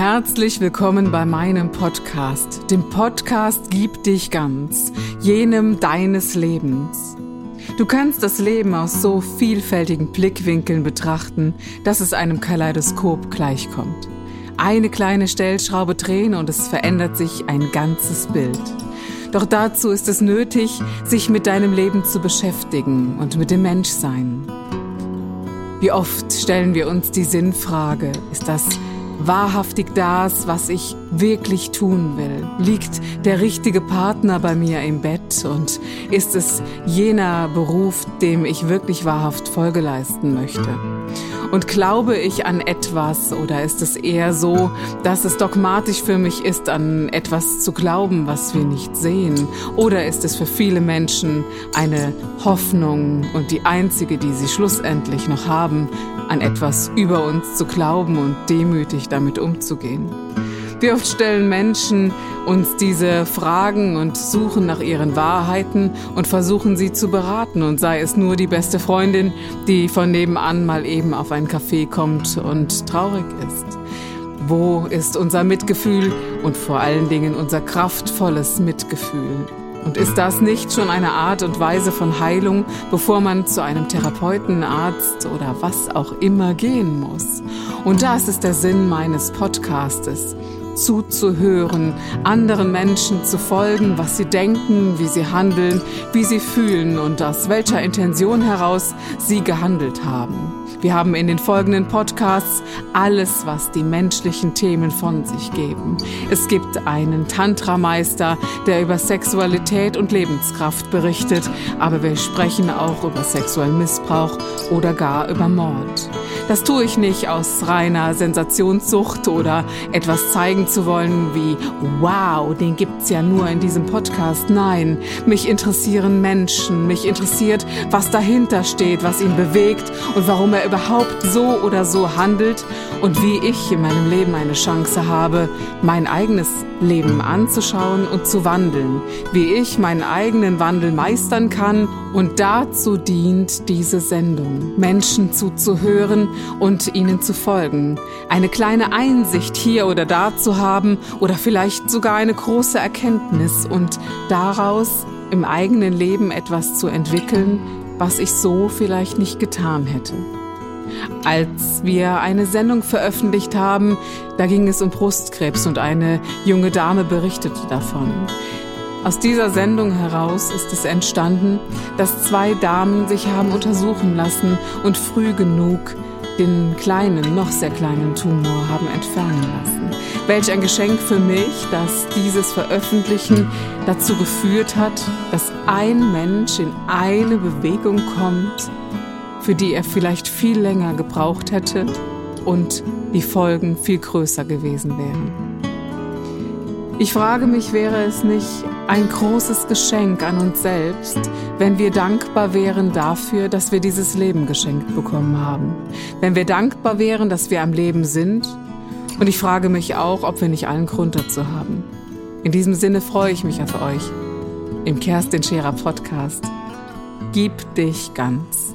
Herzlich willkommen bei meinem Podcast, dem Podcast Gib dich ganz, jenem deines Lebens. Du kannst das Leben aus so vielfältigen Blickwinkeln betrachten, dass es einem Kaleidoskop gleichkommt. Eine kleine Stellschraube drehen und es verändert sich ein ganzes Bild. Doch dazu ist es nötig, sich mit deinem Leben zu beschäftigen und mit dem Menschsein. Wie oft stellen wir uns die Sinnfrage, ist das wahrhaftig das, was ich wirklich tun will? Liegt der richtige Partner bei mir im Bett und ist es jener Beruf, dem ich wirklich wahrhaft Folge leisten möchte? Und glaube ich an etwas oder ist es eher so, dass es dogmatisch für mich ist, an etwas zu glauben, was wir nicht sehen? Oder ist es für viele Menschen eine Hoffnung und die einzige, die sie schlussendlich noch haben, an etwas über uns zu glauben und demütig damit umzugehen? Wie oft stellen Menschen uns diese Fragen und suchen nach ihren Wahrheiten und versuchen sie zu beraten und sei es nur die beste Freundin, die von nebenan mal eben auf ein Café kommt und traurig ist. Wo ist unser Mitgefühl und vor allen Dingen unser kraftvolles Mitgefühl? Und ist das nicht schon eine Art und Weise von Heilung, bevor man zu einem Therapeuten, Arzt oder was auch immer gehen muss? Und das ist der Sinn meines Podcastes zuzuhören, anderen Menschen zu folgen, was sie denken, wie sie handeln, wie sie fühlen und aus welcher Intention heraus sie gehandelt haben. Wir haben in den folgenden Podcasts alles, was die menschlichen Themen von sich geben. Es gibt einen Tantra-Meister, der über Sexualität und Lebenskraft berichtet, aber wir sprechen auch über sexuellen Missbrauch oder gar über Mord. Das tue ich nicht aus reiner Sensationssucht oder etwas zeigen zu wollen wie, wow, den gibt's ja nur in diesem Podcast. Nein, mich interessieren Menschen, mich interessiert, was dahinter steht, was ihn bewegt und warum er überhaupt so oder so handelt und wie ich in meinem Leben eine Chance habe, mein eigenes Leben anzuschauen und zu wandeln, wie ich meinen eigenen Wandel meistern kann und dazu dient diese Sendung, Menschen zuzuhören und ihnen zu folgen, eine kleine Einsicht hier oder da zu haben oder vielleicht sogar eine große Erkenntnis und daraus im eigenen Leben etwas zu entwickeln, was ich so vielleicht nicht getan hätte. Als wir eine Sendung veröffentlicht haben, da ging es um Brustkrebs und eine junge Dame berichtete davon. Aus dieser Sendung heraus ist es entstanden, dass zwei Damen sich haben untersuchen lassen und früh genug den kleinen, noch sehr kleinen Tumor haben entfernen lassen. Welch ein Geschenk für mich, dass dieses Veröffentlichen dazu geführt hat, dass ein Mensch in eine Bewegung kommt, für die er vielleicht viel länger gebraucht hätte und die Folgen viel größer gewesen wären. Ich frage mich, wäre es nicht ein großes Geschenk an uns selbst, wenn wir dankbar wären dafür, dass wir dieses Leben geschenkt bekommen haben. Wenn wir dankbar wären, dass wir am Leben sind. Und ich frage mich auch, ob wir nicht allen Grund dazu haben. In diesem Sinne freue ich mich auf euch im Kerstin Scherer Podcast. Gib dich ganz.